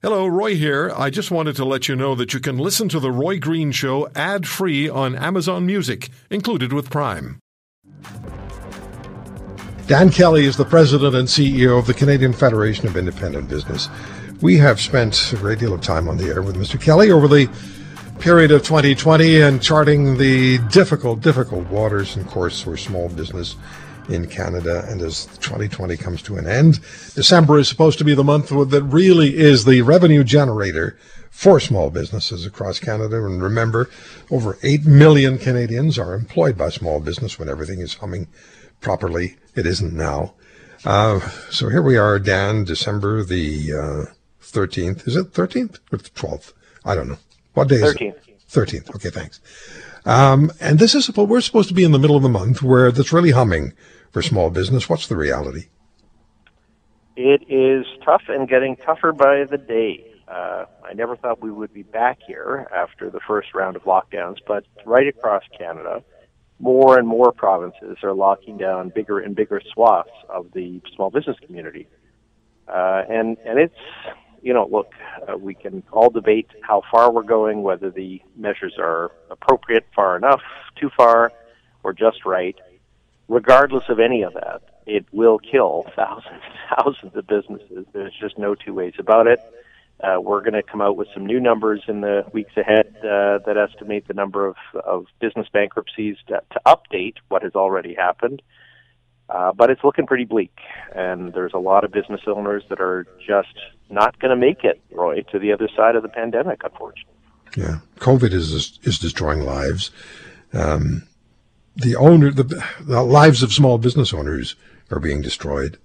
Hello, Roy here. I just wanted to let you know that you can listen to The Roy Green Show ad free on Amazon Music, included with Prime. Dan Kelly is the president and CEO of the Canadian Federation of Independent Business. We have spent a great deal of time on the air with Mr. Kelly over the period of 2020 and charting the difficult, difficult waters and course for small business in Canada. And as 2020 comes to an end, December is supposed to be the month that really is the revenue generator for small businesses across Canada. And remember, over 8 million Canadians are employed by small business when everything is humming properly. It isn't now. Uh, so here we are, Dan, December the uh, 13th. Is it 13th or 12th? I don't know. What day is 13th. it? 13th. Okay, thanks. Um, and this is, we're supposed to be in the middle of the month where that's really humming for small business. What's the reality? It is tough and getting tougher by the day. Uh, I never thought we would be back here after the first round of lockdowns, but right across Canada, more and more provinces are locking down bigger and bigger swaths of the small business community. Uh, and, and it's, you know, look, uh, we can all debate how far we're going, whether the measures are appropriate, far enough, too far, or just right regardless of any of that, it will kill thousands and thousands of businesses. There's just no two ways about it. Uh, we're going to come out with some new numbers in the weeks ahead uh, that estimate the number of, of business bankruptcies to, to update what has already happened. Uh, but it's looking pretty bleak, and there's a lot of business owners that are just not going to make it, Roy, to the other side of the pandemic, unfortunately. Yeah, COVID is is destroying lives. Um, the owner, the, the, lives of small business owners are being destroyed.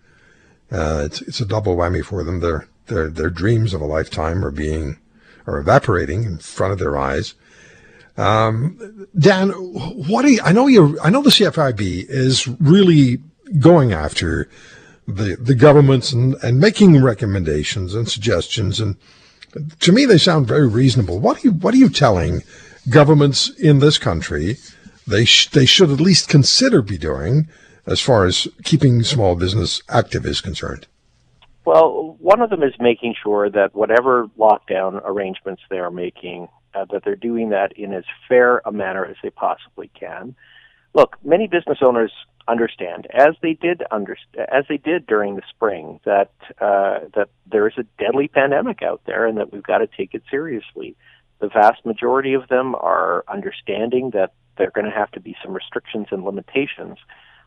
Uh, it's it's a double whammy for them. Their their their dreams of a lifetime are being are evaporating in front of their eyes. Um, Dan, what do you, I know you I know the CFIB is really going after the the governments and, and making recommendations and suggestions and to me they sound very reasonable. What are you what are you telling governments in this country they sh- they should at least consider be doing as far as keeping small business active is concerned? Well, one of them is making sure that whatever lockdown arrangements they are making, uh, that they're doing that in as fair a manner as they possibly can. Look, many business owners understand, as they did under, as they did during the spring, that uh, that there is a deadly pandemic out there, and that we've got to take it seriously. The vast majority of them are understanding that there are going to have to be some restrictions and limitations.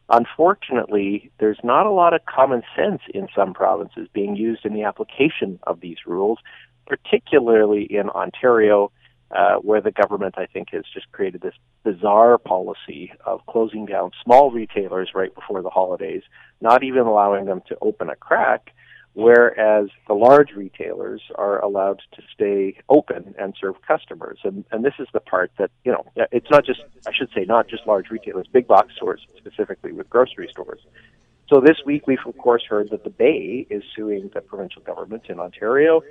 Unfortunately, there's not a lot of common sense in some provinces being used in the application of these rules, particularly in Ontario, uh, where the government, I think, has just created this bizarre policy of closing down small retailers right before the holidays, not even allowing them to open a crack, whereas the large retailers are allowed to stay open and serve customers. And, and this is the part that, you know, it's not just, I should say, not just large retailers, big box stores specifically with grocery stores. So this week we've of course heard that the Bay is suing the provincial government in Ontario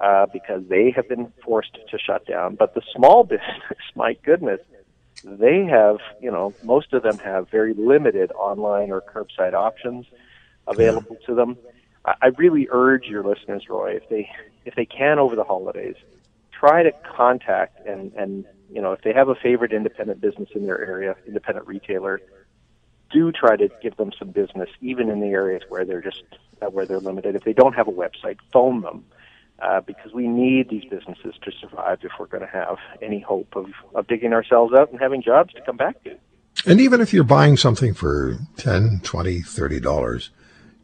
uh, because they have been forced to shut down. But the small business, my goodness, they have, you know, most of them have very limited online or curbside options available to them. I really urge your listeners, Roy, if they if they can over the holidays, try to contact and and you know if they have a favorite independent business in their area, independent retailer, do try to give them some business, even in the areas where they're just uh, where they're limited. If they don't have a website, phone them. Uh, because we need these businesses to survive if we're going to have any hope of, of digging ourselves out and having jobs to come back to. And even if you're buying something for 10 20 30 dollars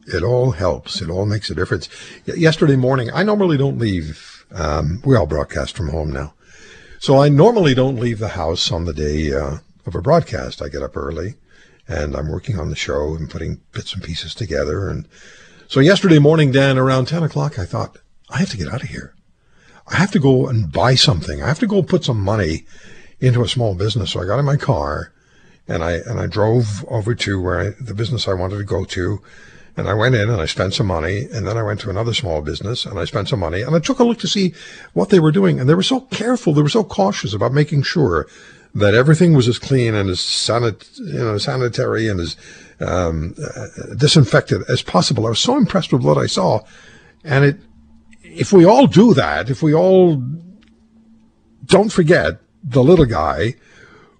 it all helps. It all makes a difference. Yesterday morning, I normally don't leave. Um, we all broadcast from home now. So I normally don't leave the house on the day uh, of a broadcast. I get up early and I'm working on the show and putting bits and pieces together. And so yesterday morning, Dan, around 10 o'clock, I thought, I have to get out of here. I have to go and buy something. I have to go put some money into a small business. So I got in my car and I, and I drove over to where I, the business I wanted to go to and I went in and I spent some money. And then I went to another small business and I spent some money. And I took a look to see what they were doing. And they were so careful. They were so cautious about making sure that everything was as clean and as sanit- you know, sanitary and as um, uh, disinfected as possible. I was so impressed with what I saw. And it, if we all do that, if we all don't forget the little guy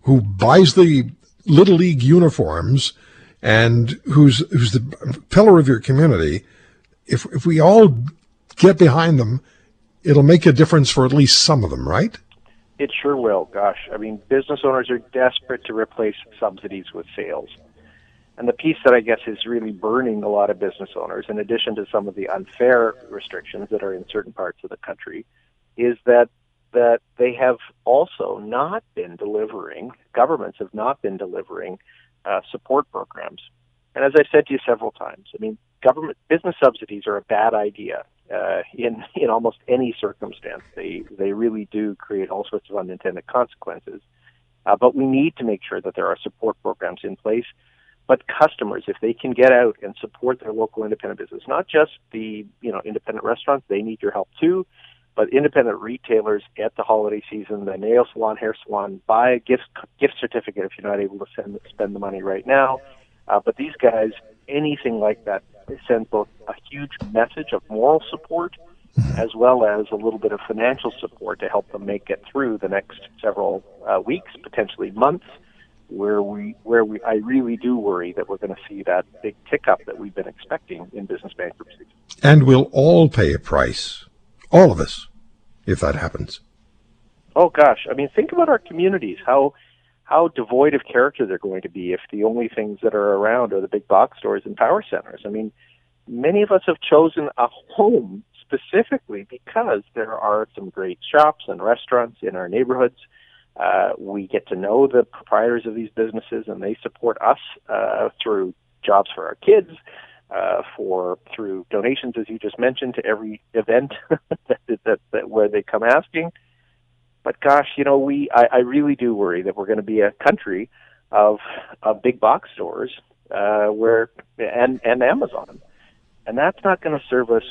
who buys the little league uniforms and who's who's the pillar of your community, if if we all get behind them, it'll make a difference for at least some of them, right? It sure will. Gosh, I mean, business owners are desperate to replace subsidies with sales. And the piece that I guess is really burning a lot of business owners, in addition to some of the unfair restrictions that are in certain parts of the country, is that that they have also not been delivering. Governments have not been delivering uh, support programs. And as I've said to you several times, I mean, government business subsidies are a bad idea uh, in in almost any circumstance. They they really do create all sorts of unintended consequences. Uh, but we need to make sure that there are support programs in place but customers, if they can get out and support their local independent business, not just the you know independent restaurants, they need your help too, but independent retailers at the holiday season, the nail salon, hair salon, buy a gift gift certificate if you're not able to send spend the money right now. Uh, but these guys, anything like that, sends both a huge message of moral support as well as a little bit of financial support to help them make it through the next several uh, weeks, potentially months where we where we I really do worry that we're going to see that big tick up that we've been expecting in business bankruptcies. And we'll all pay a price, all of us, if that happens. Oh gosh, I mean, think about our communities. How how devoid of character they're going to be if the only things that are around are the big box stores and power centers. I mean, many of us have chosen a home specifically because there are some great shops and restaurants in our neighborhoods uh, we get to know the proprietors of these businesses, and they support us uh, through jobs for our kids, uh, for through donations, as you just mentioned, to every event that, that, that where they come asking. But gosh, you know, we I, I really do worry that we're going to be a country of of big box stores uh, where and and Amazon, and that's not going to serve us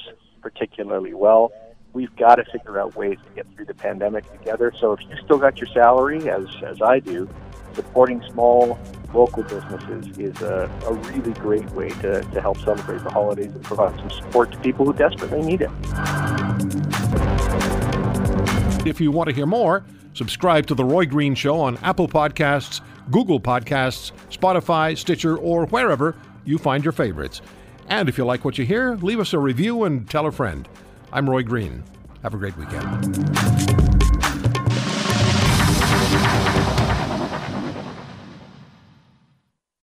particularly well we've got to figure out ways to get through the pandemic together. So if you still got your salary, as as I do, supporting small local businesses is a, a really great way to, to help celebrate the holidays and provide some support to people who desperately need it. If you want to hear more, subscribe to The Roy Green Show on Apple Podcasts, Google Podcasts, Spotify, Stitcher, or wherever you find your favorites. And if you like what you hear, leave us a review and tell a friend. I'm Roy Green. Have a great weekend.